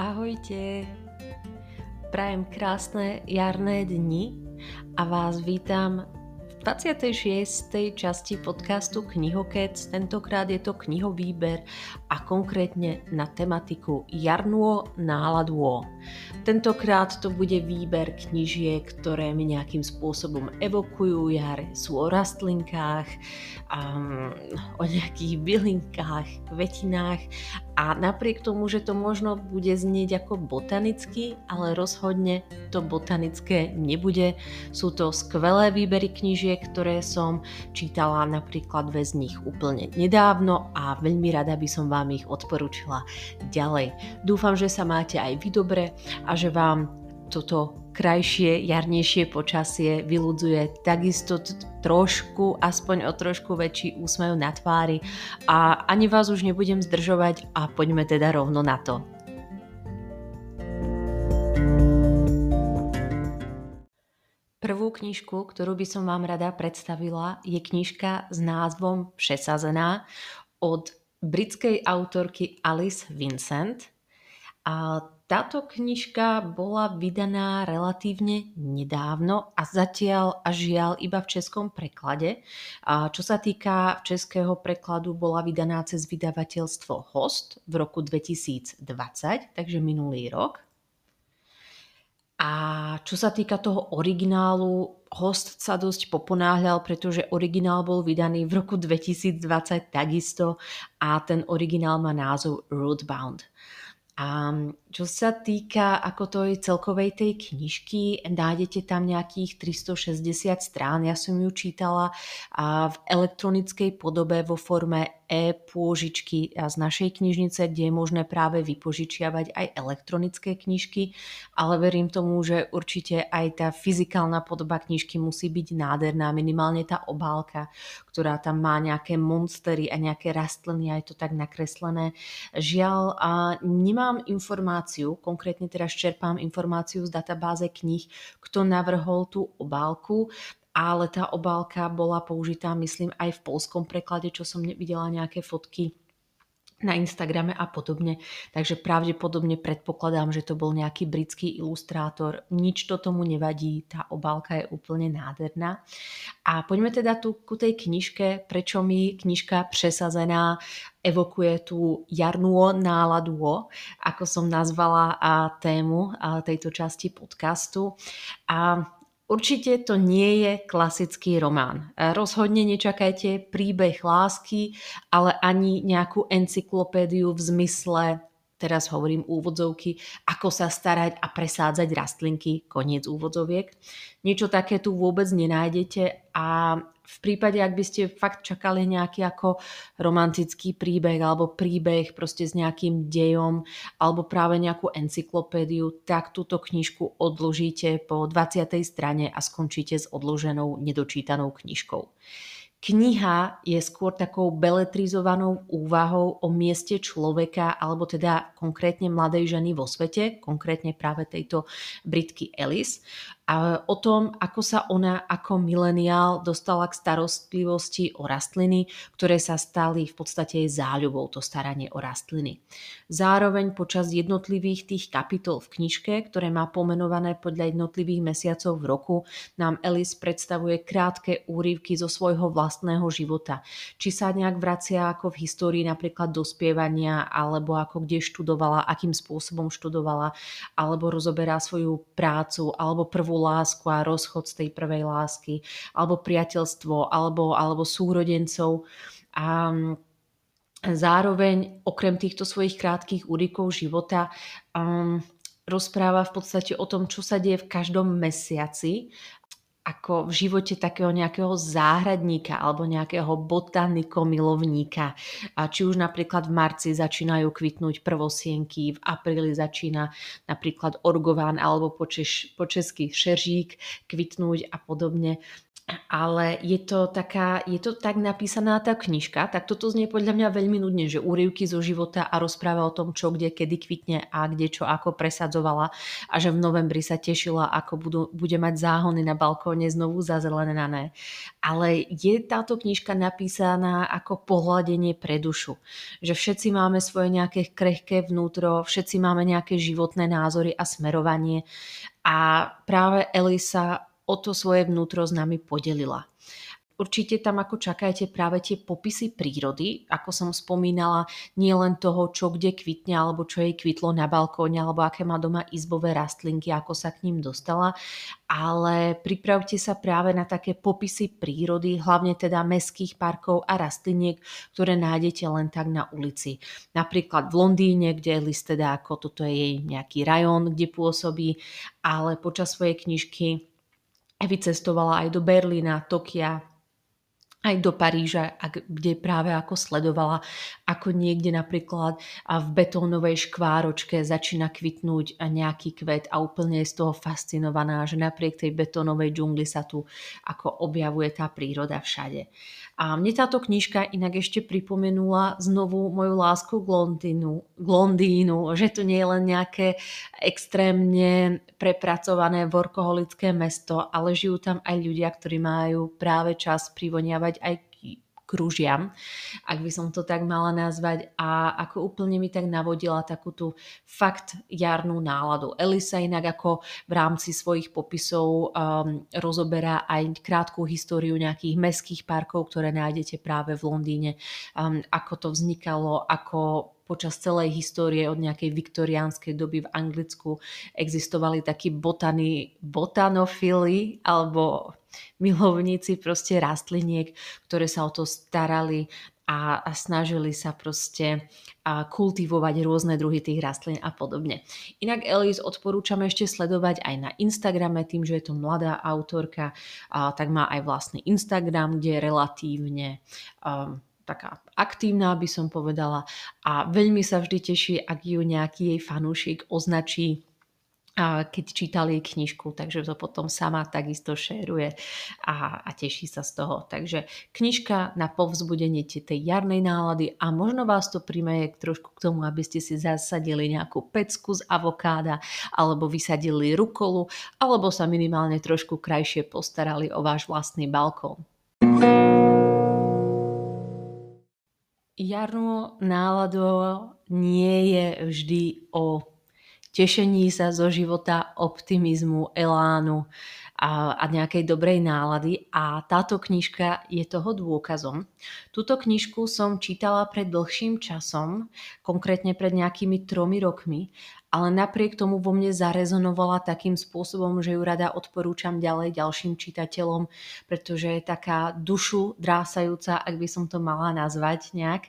Ahojte! Prajem krásne jarné dni a vás vítam v 26. časti podcastu Knihokec. Tentokrát je to knihovýber a konkrétne na tematiku jarnú náladu. Tentokrát to bude výber knižiek, ktoré mi nejakým spôsobom evokujú jar. Sú o rastlinkách, um, o nejakých bylinkách, kvetinách a napriek tomu, že to možno bude znieť ako botanicky, ale rozhodne to botanické nebude. Sú to skvelé výbery knižiek, ktoré som čítala napríklad bez nich úplne nedávno a veľmi rada by som vám ich odporúčila ďalej. Dúfam, že sa máte aj vy dobre a že vám toto krajšie, jarnejšie počasie vyludzuje takisto trošku, aspoň o trošku väčší úsmev na tvári a ani vás už nebudem zdržovať a poďme teda rovno na to. Prvú knižku, ktorú by som vám rada predstavila, je knižka s názvom Přesazená od britskej autorky Alice Vincent. A táto knižka bola vydaná relatívne nedávno a zatiaľ a žiaľ iba v českom preklade. A čo sa týka českého prekladu, bola vydaná cez vydavateľstvo Host v roku 2020, takže minulý rok. A čo sa týka toho originálu, host sa dosť poponáhľal, pretože originál bol vydaný v roku 2020 takisto a ten originál má názov Roadbound. A čo sa týka ako tej celkovej tej knižky, nájdete tam nejakých 360 strán. Ja som ju čítala v elektronickej podobe vo forme e-pôžičky z našej knižnice, kde je možné práve vypožičiavať aj elektronické knižky, ale verím tomu, že určite aj tá fyzikálna podoba knižky musí byť nádherná, minimálne tá obálka, ktorá tam má nejaké monstery a nejaké rastliny, aj to tak nakreslené. Žiaľ, a nemám informáciu, konkrétne teraz čerpám informáciu z databáze kníh, kto navrhol tú obálku, ale tá obálka bola použitá, myslím, aj v polskom preklade, čo som videla nejaké fotky na Instagrame a podobne. Takže pravdepodobne predpokladám, že to bol nejaký britský ilustrátor. Nič to tomu nevadí, tá obálka je úplne nádherná. A poďme teda tu ku tej knižke, prečo mi knižka Přesazená evokuje tú jarnú náladu, ako som nazvala a tému a tejto časti podcastu. A Určite to nie je klasický román. Rozhodne nečakajte príbeh lásky, ale ani nejakú encyklopédiu v zmysle, teraz hovorím úvodzovky, ako sa starať a presádzať rastlinky, koniec úvodzoviek. Niečo také tu vôbec nenájdete a v prípade, ak by ste fakt čakali nejaký ako romantický príbeh alebo príbeh proste s nejakým dejom alebo práve nejakú encyklopédiu, tak túto knižku odložíte po 20. strane a skončíte s odloženou nedočítanou knižkou. Kniha je skôr takou beletrizovanou úvahou o mieste človeka, alebo teda konkrétne mladej ženy vo svete, konkrétne práve tejto Britky Alice, o tom, ako sa ona ako mileniál dostala k starostlivosti o rastliny, ktoré sa stali v podstate jej záľubou, to staranie o rastliny. Zároveň počas jednotlivých tých kapitol v knižke, ktoré má pomenované podľa jednotlivých mesiacov v roku, nám Alice predstavuje krátke úryvky zo svojho vlastného života. Či sa nejak vracia ako v histórii napríklad dospievania, alebo ako kde študovala, akým spôsobom študovala, alebo rozoberá svoju prácu, alebo prvú lásku a rozchod z tej prvej lásky, alebo priateľstvo, alebo, alebo súrodencov. A mm, zároveň, okrem týchto svojich krátkých úrykov života, um, rozpráva v podstate o tom, čo sa deje v každom mesiaci ako v živote takého nejakého záhradníka alebo nejakého botaniko-milovníka. A či už napríklad v marci začínajú kvitnúť prvosienky, v apríli začína napríklad orgován alebo po, češ, po česky šeržík kvitnúť a podobne. Ale je to, taká, je to tak napísaná tá knižka, tak toto znie podľa mňa veľmi nudne, že úryvky zo života a rozpráva o tom, čo kde, kedy kvitne a kde čo ako presadzovala a že v novembri sa tešila, ako budú, bude mať záhony na balkóne znovu zazelenané. Ale je táto knižka napísaná ako pohľadenie pre dušu. Že všetci máme svoje nejaké krehké vnútro, všetci máme nejaké životné názory a smerovanie a práve Elisa o to svoje vnútro s nami podelila. Určite tam ako čakajte práve tie popisy prírody, ako som spomínala, nie len toho, čo kde kvitne, alebo čo jej kvitlo na balkóne, alebo aké má doma izbové rastlinky, ako sa k ním dostala, ale pripravte sa práve na také popisy prírody, hlavne teda mestských parkov a rastliniek, ktoré nájdete len tak na ulici. Napríklad v Londýne, kde je list teda ako toto je jej nejaký rajón, kde pôsobí, ale počas svojej knižky vycestovala aj do Berlína, Tokia, aj do Paríža, kde práve ako sledovala, ako niekde napríklad a v betónovej škváročke začína kvitnúť nejaký kvet a úplne je z toho fascinovaná, že napriek tej betónovej džungli sa tu ako objavuje tá príroda všade. A mne táto knižka inak ešte pripomenula znovu moju lásku k Londýnu, k Londýnu že to nie je len nejaké extrémne prepracované workoholické mesto, ale žijú tam aj ľudia, ktorí majú práve čas privoniavať aj kružiam, ak by som to tak mala nazvať. A ako úplne mi tak navodila takú tú fakt jarnú náladu. Elisa inak ako v rámci svojich popisov um, rozoberá aj krátku históriu nejakých mestských parkov, ktoré nájdete práve v Londýne, um, ako to vznikalo, ako počas celej histórie od nejakej viktoriánskej doby v Anglicku existovali takí botany, botanofily alebo milovníci proste rastliniek, ktoré sa o to starali a, a snažili sa proste a kultivovať rôzne druhy tých rastlín a podobne. Inak Elis odporúčam ešte sledovať aj na Instagrame, tým, že je to mladá autorka, a, tak má aj vlastný Instagram, kde je relatívne um, taká aktívna, by som povedala. A veľmi sa vždy teší, ak ju nejaký jej fanúšik označí keď čítali knižku, takže to potom sama takisto šéruje a, a teší sa z toho. Takže knižka na povzbudenie tej jarnej nálady a možno vás to príjme trošku k tomu, aby ste si zasadili nejakú pecku z avokáda alebo vysadili rukolu alebo sa minimálne trošku krajšie postarali o váš vlastný balkón. Jarnú náladu nie je vždy o tešení sa zo života, optimizmu, elánu a, a nejakej dobrej nálady a táto knižka je toho dôkazom. Túto knižku som čítala pred dlhším časom, konkrétne pred nejakými tromi rokmi ale napriek tomu vo mne zarezonovala takým spôsobom, že ju rada odporúčam ďalej ďalším čitateľom, pretože je taká dušu drásajúca, ak by som to mala nazvať nejak.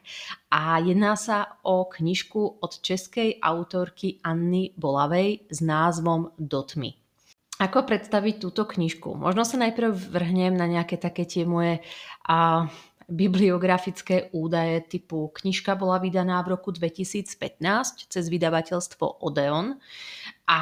A jedná sa o knižku od českej autorky Anny Bolavej s názvom Dotmy. Ako predstaviť túto knižku? Možno sa najprv vrhnem na nejaké také tie moje a, bibliografické údaje typu knižka bola vydaná v roku 2015 cez vydavateľstvo Odeon a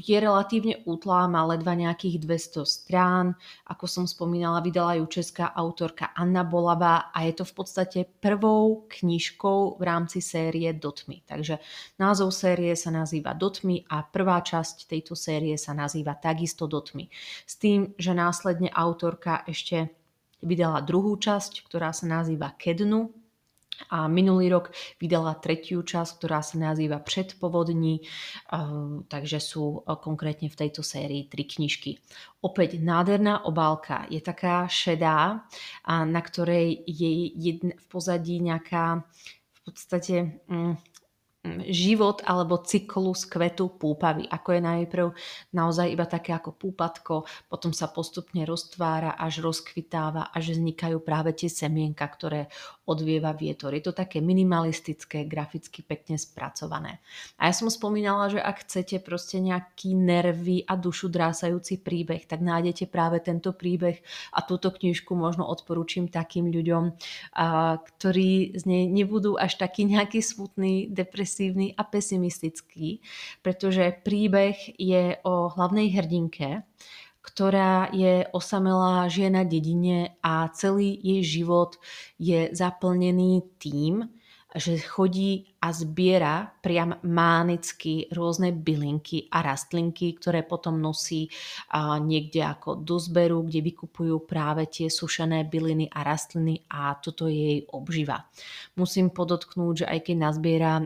je relatívne útlá, má ledva nejakých 200 strán. Ako som spomínala, vydala ju česká autorka Anna Bolavá a je to v podstate prvou knižkou v rámci série Dotmy. Takže názov série sa nazýva Dotmy a prvá časť tejto série sa nazýva takisto Dotmy. S tým, že následne autorka ešte vydala druhú časť, ktorá sa nazýva Kednu. A minulý rok vydala tretiu časť, ktorá sa nazýva Predpovodní, takže sú konkrétne v tejto sérii tri knižky. Opäť nádherná obálka, je taká šedá, na ktorej je v pozadí nejaká v podstate mm, život alebo cyklus kvetu púpavy. Ako je najprv naozaj iba také ako púpatko, potom sa postupne roztvára, až rozkvitáva, až vznikajú práve tie semienka, ktoré odvieva vietor. Je to také minimalistické, graficky pekne spracované. A ja som spomínala, že ak chcete proste nejaký nervy a dušu drásajúci príbeh, tak nájdete práve tento príbeh a túto knižku možno odporúčim takým ľuďom, ktorí z nej nebudú až taký nejaký smutný, depresívny a pesimistický, pretože príbeh je o hlavnej hrdinke, ktorá je osamelá žena dedine a celý jej život je zaplnený tým, že chodí a zbiera priam mánicky rôzne bylinky a rastlinky, ktoré potom nosí niekde ako do zberu, kde vykupujú práve tie sušené byliny a rastliny a toto je jej obživa. Musím podotknúť, že aj keď nazbiera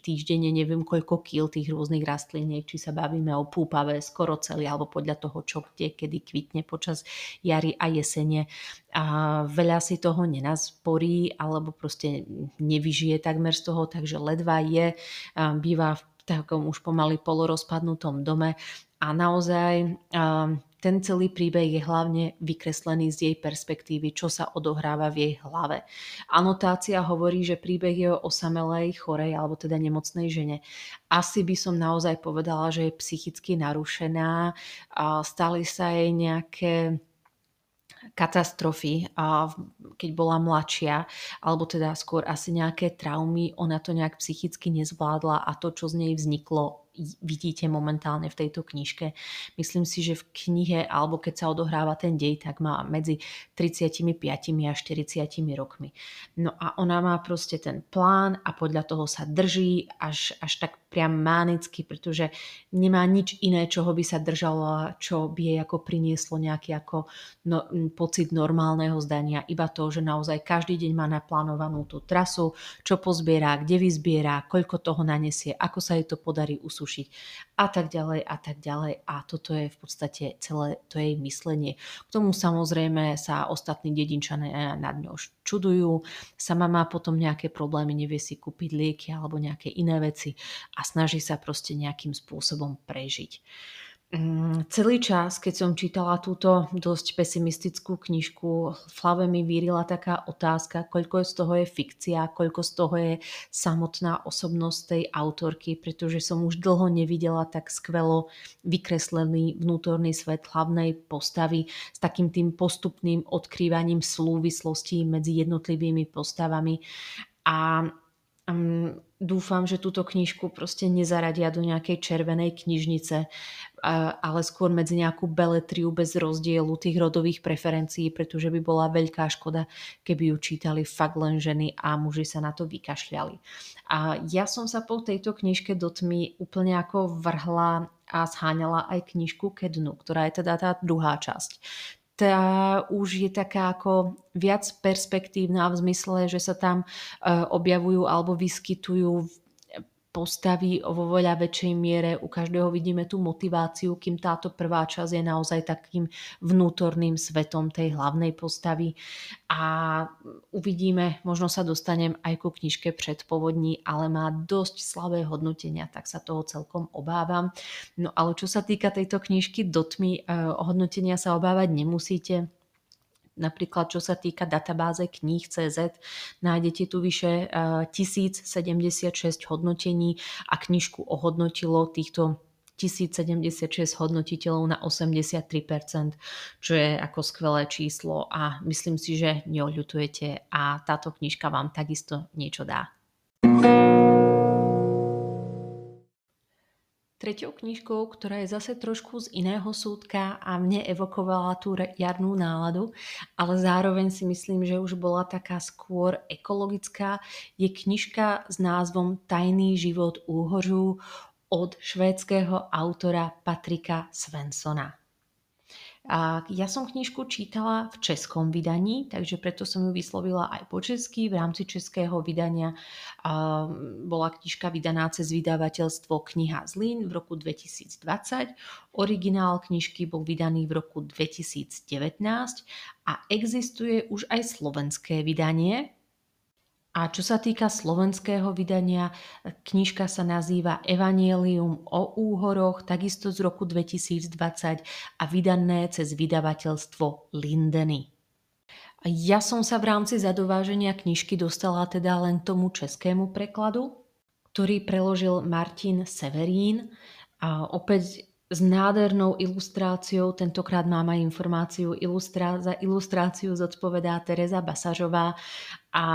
týždenne neviem koľko kil tých rôznych rastliniek, či sa bavíme o púpave, skoro celý, alebo podľa toho, čo kde, kedy kvitne počas jary a jesene, a veľa si toho nenasporí alebo proste nevyžije takmer z toho, takže že ledva je, býva v takom už pomaly polorozpadnutom dome a naozaj ten celý príbeh je hlavne vykreslený z jej perspektívy, čo sa odohráva v jej hlave. Anotácia hovorí, že príbeh je o osamelej, chorej alebo teda nemocnej žene. Asi by som naozaj povedala, že je psychicky narušená, stali sa jej nejaké katastrofy, keď bola mladšia, alebo teda skôr asi nejaké traumy, ona to nejak psychicky nezvládla a to, čo z nej vzniklo, vidíte momentálne v tejto knižke. Myslím si, že v knihe, alebo keď sa odohráva ten dej, tak má medzi 35 a 40 rokmi. No a ona má proste ten plán a podľa toho sa drží až, až tak priam mánicky, pretože nemá nič iné, čoho by sa držala, čo by jej ako prinieslo nejaký ako no, pocit normálneho zdania. Iba to, že naozaj každý deň má naplánovanú tú trasu, čo pozbiera, kde vyzbiera, koľko toho nanesie, ako sa jej to podarí usúdiť sušiť a tak ďalej a tak ďalej. A toto je v podstate celé to jej myslenie. K tomu samozrejme sa ostatní dedinčané nad ňou čudujú. Sama má potom nejaké problémy, nevie si kúpiť lieky alebo nejaké iné veci a snaží sa proste nejakým spôsobom prežiť. Mm, celý čas, keď som čítala túto dosť pesimistickú knižku, v hlave mi vírila taká otázka, koľko z toho je fikcia, koľko z toho je samotná osobnosť tej autorky, pretože som už dlho nevidela tak skvelo vykreslený vnútorný svet hlavnej postavy s takým tým postupným odkrývaním súvislostí medzi jednotlivými postavami. A um, dúfam, že túto knižku proste nezaradia do nejakej červenej knižnice, ale skôr medzi nejakú beletriu bez rozdielu tých rodových preferencií, pretože by bola veľká škoda, keby ju čítali fakt len ženy a muži sa na to vykašľali. A ja som sa po tejto knižke do tmy úplne ako vrhla a zháňala aj knižku Kednu, ktorá je teda tá druhá časť tá už je taká ako viac perspektívna v zmysle, že sa tam e, objavujú alebo vyskytujú postavy vo veľa väčšej miere. U každého vidíme tú motiváciu, kým táto prvá časť je naozaj takým vnútorným svetom tej hlavnej postavy. A uvidíme, možno sa dostanem aj ku knižke Predpovodní, ale má dosť slabé hodnotenia, tak sa toho celkom obávam. No ale čo sa týka tejto knižky do tmy, eh, hodnotenia sa obávať nemusíte Napríklad, čo sa týka databáze kníh CZ, nájdete tu vyše 1076 eh, hodnotení a knižku ohodnotilo týchto 1076 hodnotiteľov na 83%, čo je ako skvelé číslo a myslím si, že neoľutujete a táto knižka vám takisto niečo dá. Treťou knižkou, ktorá je zase trošku z iného súdka a mne evokovala tú jarnú náladu, ale zároveň si myslím, že už bola taká skôr ekologická, je knižka s názvom Tajný život úhožu od švédskeho autora Patrika Svensona. A ja som knižku čítala v českom vydaní, takže preto som ju vyslovila aj po česky. V rámci českého vydania a bola knižka vydaná cez vydavateľstvo Kniha Zlín v roku 2020. Originál knižky bol vydaný v roku 2019 a existuje už aj slovenské vydanie, a čo sa týka slovenského vydania, knižka sa nazýva Evangelium o úhoroch, takisto z roku 2020 a vydané cez vydavateľstvo Lindeny. Ja som sa v rámci zadováženia knižky dostala teda len tomu českému prekladu, ktorý preložil Martin Severín. A opäť s nádhernou ilustráciou, tentokrát mám aj informáciu, ilustrá, za ilustráciu zodpovedá Teresa Basažová a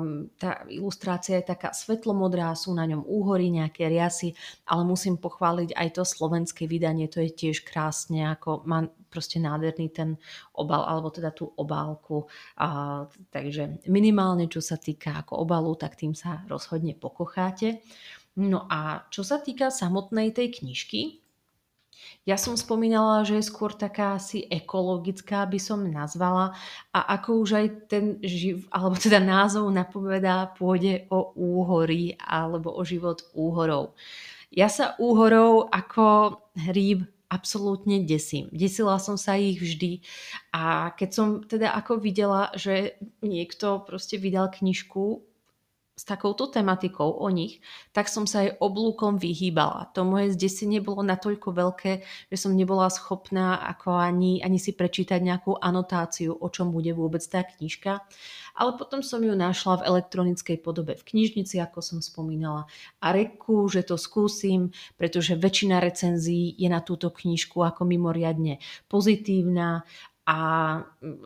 um, tá ilustrácia je taká svetlomodrá, sú na ňom úhory, nejaké riasy, ale musím pochváliť aj to slovenské vydanie, to je tiež krásne, ako má proste nádherný ten obal, alebo teda tú obálku. A, takže minimálne, čo sa týka ako obalu, tak tým sa rozhodne pokocháte. No a čo sa týka samotnej tej knižky, ja som spomínala, že je skôr taká asi ekologická, by som nazvala. A ako už aj ten živ, alebo teda názov napovedá, pôjde o úhory alebo o život úhorov. Ja sa úhorov ako hríb absolútne desím. Desila som sa ich vždy a keď som teda ako videla, že niekto proste vydal knižku s takouto tematikou o nich, tak som sa aj oblúkom vyhýbala. To moje zdesenie bolo natoľko veľké, že som nebola schopná ako ani, ani si prečítať nejakú anotáciu, o čom bude vôbec tá knižka. Ale potom som ju našla v elektronickej podobe v knižnici, ako som spomínala. A reku, že to skúsim, pretože väčšina recenzií je na túto knižku ako mimoriadne pozitívna a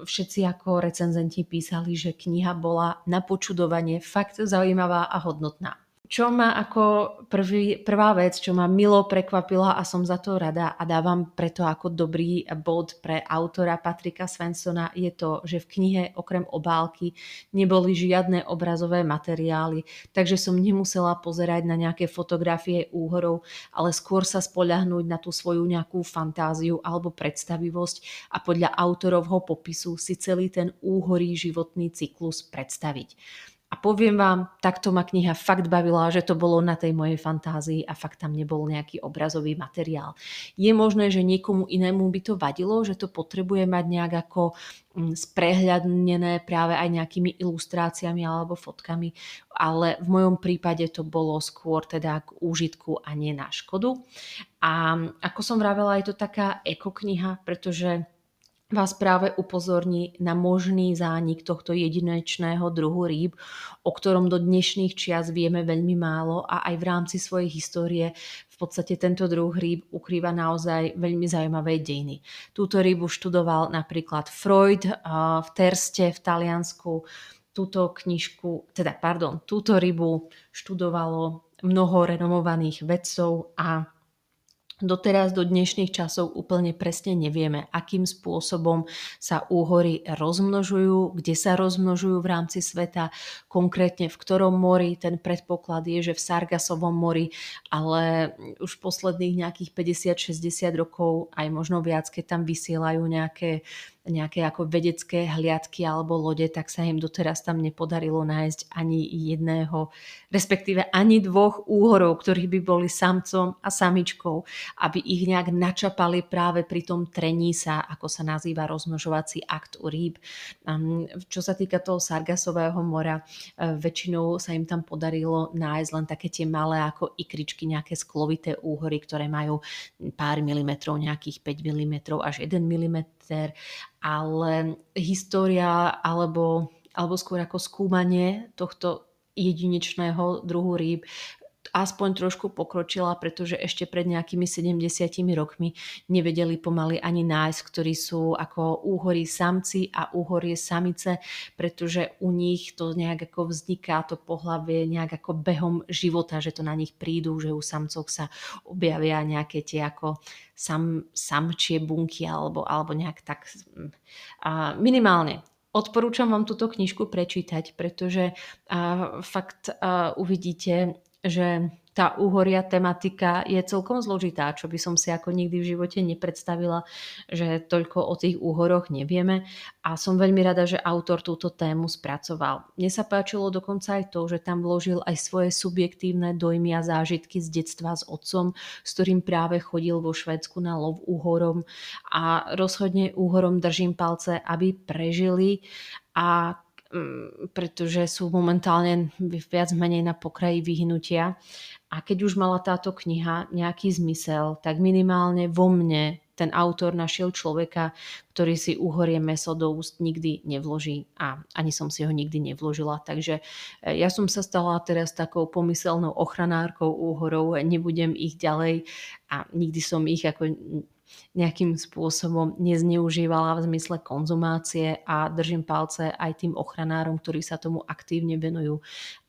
všetci ako recenzenti písali, že kniha bola na počudovanie fakt zaujímavá a hodnotná čo ma ako prvý, prvá vec, čo ma milo prekvapila a som za to rada a dávam preto ako dobrý bod pre autora Patrika Svensona je to, že v knihe okrem obálky neboli žiadne obrazové materiály, takže som nemusela pozerať na nejaké fotografie úhorov, ale skôr sa spoľahnúť na tú svoju nejakú fantáziu alebo predstavivosť a podľa autorovho popisu si celý ten úhorý životný cyklus predstaviť. A poviem vám, takto ma kniha fakt bavila, že to bolo na tej mojej fantázii a fakt tam nebol nejaký obrazový materiál. Je možné, že niekomu inému by to vadilo, že to potrebuje mať nejak ako mm, sprehľadnené práve aj nejakými ilustráciami alebo fotkami, ale v mojom prípade to bolo skôr teda k úžitku a nie na škodu. A ako som vravela, je to taká ekokniha, pretože vás práve upozorní na možný zánik tohto jedinečného druhu rýb, o ktorom do dnešných čias vieme veľmi málo a aj v rámci svojej histórie v podstate tento druh rýb ukrýva naozaj veľmi zaujímavé dejiny. Túto rybu študoval napríklad Freud v Terste v Taliansku, túto knižku, teda pardon, túto rybu študovalo mnoho renomovaných vedcov a Doteraz do dnešných časov úplne presne nevieme, akým spôsobom sa úhory rozmnožujú, kde sa rozmnožujú v rámci sveta, konkrétne v ktorom mori. Ten predpoklad je, že v Sargasovom mori, ale už posledných nejakých 50-60 rokov, aj možno viac, keď tam vysielajú nejaké nejaké ako vedecké hliadky alebo lode, tak sa im doteraz tam nepodarilo nájsť ani jedného, respektíve ani dvoch úhorov, ktorí by boli samcom a samičkou, aby ich nejak načapali práve pri tom trení sa, ako sa nazýva rozmnožovací akt u rýb. Čo sa týka toho Sargasového mora, e, väčšinou sa im tam podarilo nájsť len také tie malé ako ikričky, nejaké sklovité úhory, ktoré majú pár milimetrov, nejakých 5 mm až 1 mm ale história alebo, alebo skôr ako skúmanie tohto jedinečného druhu rýb aspoň trošku pokročila, pretože ešte pred nejakými 70 rokmi nevedeli pomaly ani nájsť, ktorí sú ako úhorí samci a úhorie samice, pretože u nich to nejak ako vzniká, to pohlavie nejak ako behom života, že to na nich prídu, že u samcov sa objavia nejaké tie ako sam, samčie bunky alebo, alebo nejak tak a minimálne. Odporúčam vám túto knižku prečítať, pretože a, fakt a, uvidíte, že tá úhoria tematika je celkom zložitá, čo by som si ako nikdy v živote nepredstavila, že toľko o tých úhoroch nevieme. A som veľmi rada, že autor túto tému spracoval. Mne sa páčilo dokonca aj to, že tam vložil aj svoje subjektívne dojmy a zážitky z detstva s otcom, s ktorým práve chodil vo Švedsku na lov úhorom. A rozhodne úhorom držím palce, aby prežili. A pretože sú momentálne viac menej na pokraji vyhnutia a keď už mala táto kniha nejaký zmysel, tak minimálne vo mne ten autor našiel človeka, ktorý si uhorie meso do úst nikdy nevloží a ani som si ho nikdy nevložila. Takže e, ja som sa stala teraz takou pomyselnou ochranárkou úhorov, nebudem ich ďalej a nikdy som ich ako nejakým spôsobom nezneužívala v zmysle konzumácie a držím palce aj tým ochranárom, ktorí sa tomu aktívne venujú,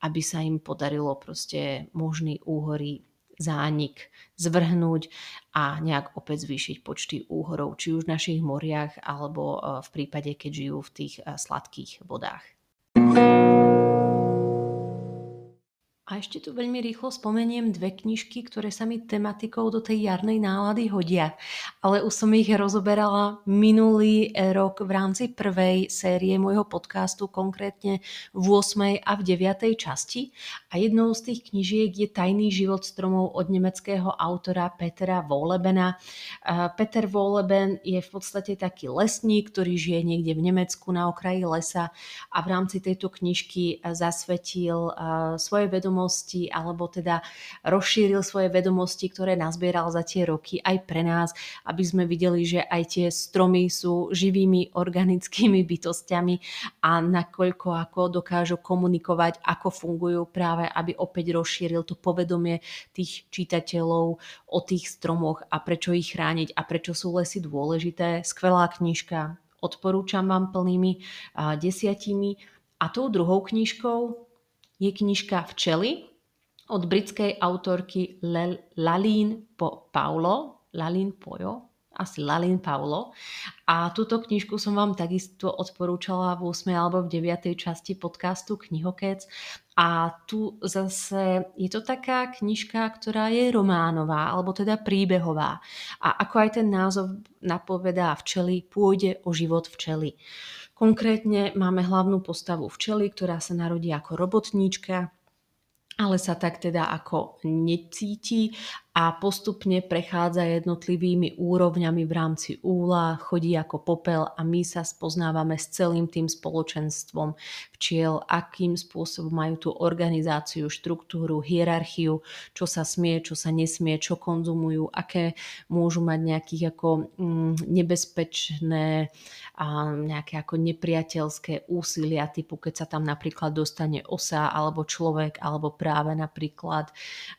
aby sa im podarilo proste možný úhory zánik zvrhnúť a nejak opäť zvýšiť počty úhorov, či už v našich moriach, alebo v prípade, keď žijú v tých sladkých vodách. A ešte tu veľmi rýchlo spomeniem dve knižky, ktoré sa mi tematikou do tej jarnej nálady hodia. Ale už som ich rozoberala minulý rok v rámci prvej série môjho podcastu, konkrétne v 8. a v 9. časti. A jednou z tých knižiek je Tajný život stromov od nemeckého autora Petera Wohlebena. Peter Wohleben je v podstate taký lesník, ktorý žije niekde v Nemecku na okraji lesa a v rámci tejto knižky zasvetil svoje vedomosti vedomosti alebo teda rozšíril svoje vedomosti, ktoré nazbieral za tie roky aj pre nás, aby sme videli, že aj tie stromy sú živými organickými bytostiami a nakoľko ako dokážu komunikovať, ako fungujú práve, aby opäť rozšíril to povedomie tých čitateľov o tých stromoch a prečo ich chrániť a prečo sú lesy dôležité. Skvelá knižka, odporúčam vám plnými desiatimi. A tou druhou knižkou je knižka Včely od britskej autorky Lalín po Paulo, Lalín Pojo, asi Lalín Paulo. A túto knižku som vám takisto odporúčala v 8. alebo v 9. časti podcastu Knihokec. A tu zase je to taká knižka, ktorá je románová, alebo teda príbehová. A ako aj ten názov napovedá včely, pôjde o život včely. Konkrétne máme hlavnú postavu včely, ktorá sa narodí ako robotníčka, ale sa tak teda ako necíti a postupne prechádza jednotlivými úrovňami v rámci úla, chodí ako popel a my sa spoznávame s celým tým spoločenstvom včiel, akým spôsobom majú tú organizáciu, štruktúru, hierarchiu, čo sa smie, čo sa nesmie, čo konzumujú, aké môžu mať nejakých ako mm, nebezpečné a nejaké ako nepriateľské úsilia, typu keď sa tam napríklad dostane osa alebo človek, alebo práve napríklad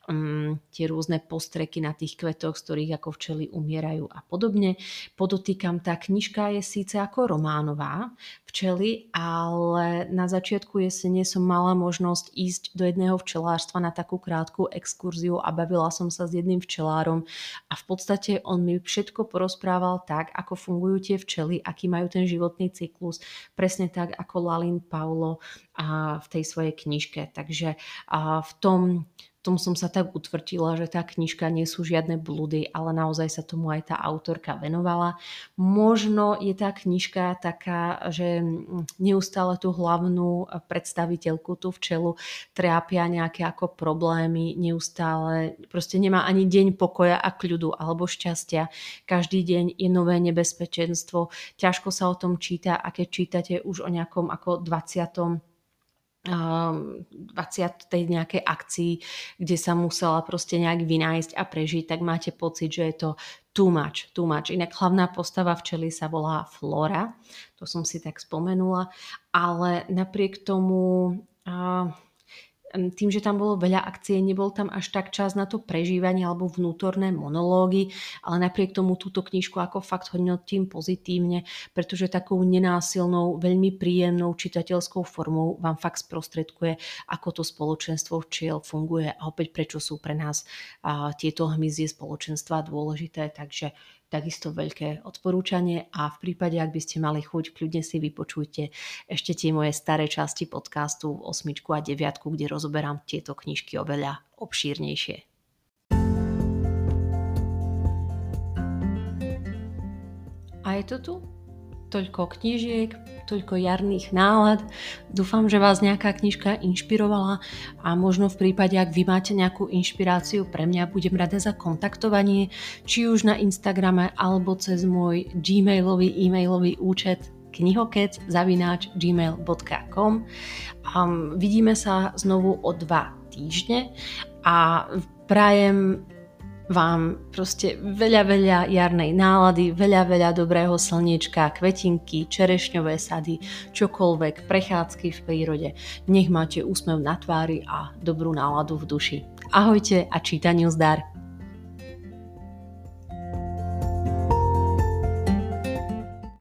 um, tie rôzne postavy postreky na tých kvetoch, z ktorých ako včely umierajú a podobne. Podotýkam, tá knižka je síce ako románová včely, ale na začiatku jesene som mala možnosť ísť do jedného včelárstva na takú krátku exkurziu a bavila som sa s jedným včelárom a v podstate on mi všetko porozprával tak, ako fungujú tie včely, aký majú ten životný cyklus, presne tak ako Lalin Paulo a v tej svojej knižke. Takže v tom tom som sa tak utvrdila, že tá knižka nie sú žiadne blúdy, ale naozaj sa tomu aj tá autorka venovala. Možno je tá knižka taká, že neustále tú hlavnú predstaviteľku, tú včelu, trápia nejaké ako problémy, neustále proste nemá ani deň pokoja a kľudu alebo šťastia. Každý deň je nové nebezpečenstvo. Ťažko sa o tom číta a keď čítate už o nejakom ako 20 20. nejakej akcii, kde sa musela proste nejak vynájsť a prežiť, tak máte pocit, že je to too much, too much. Inak hlavná postava včely sa volá Flora, to som si tak spomenula, ale napriek tomu uh, tým, že tam bolo veľa akcie, nebol tam až tak čas na to prežívanie alebo vnútorné monológy, ale napriek tomu túto knižku ako fakt hodnotím pozitívne, pretože takou nenásilnou, veľmi príjemnou čitateľskou formou vám fakt sprostredkuje, ako to spoločenstvo včiel funguje a opäť prečo sú pre nás tieto hmyzie spoločenstva dôležité. Takže takisto veľké odporúčanie a v prípade, ak by ste mali chuť, kľudne si vypočujte ešte tie moje staré časti podcastu osmičku a deviatku, kde rozoberám tieto knižky oveľa obšírnejšie. A je to tu? Toľko knižiek, toľko jarných nálad. Dúfam, že vás nejaká knižka inšpirovala a možno v prípade, ak vy máte nejakú inšpiráciu pre mňa, budem rada za kontaktovanie, či už na Instagrame alebo cez môj gmailový e-mailový účet knihokec zavináč gmail.com um, Vidíme sa znovu o dva týždne a prajem vám proste veľa, veľa jarnej nálady, veľa, veľa dobrého slniečka, kvetinky, čerešňové sady, čokoľvek, prechádzky v prírode. Nech máte úsmev na tvári a dobrú náladu v duši. Ahojte a čítaniu zdar!